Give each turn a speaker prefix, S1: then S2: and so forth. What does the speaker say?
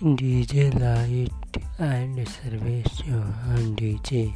S1: DJ Light and Service on DJ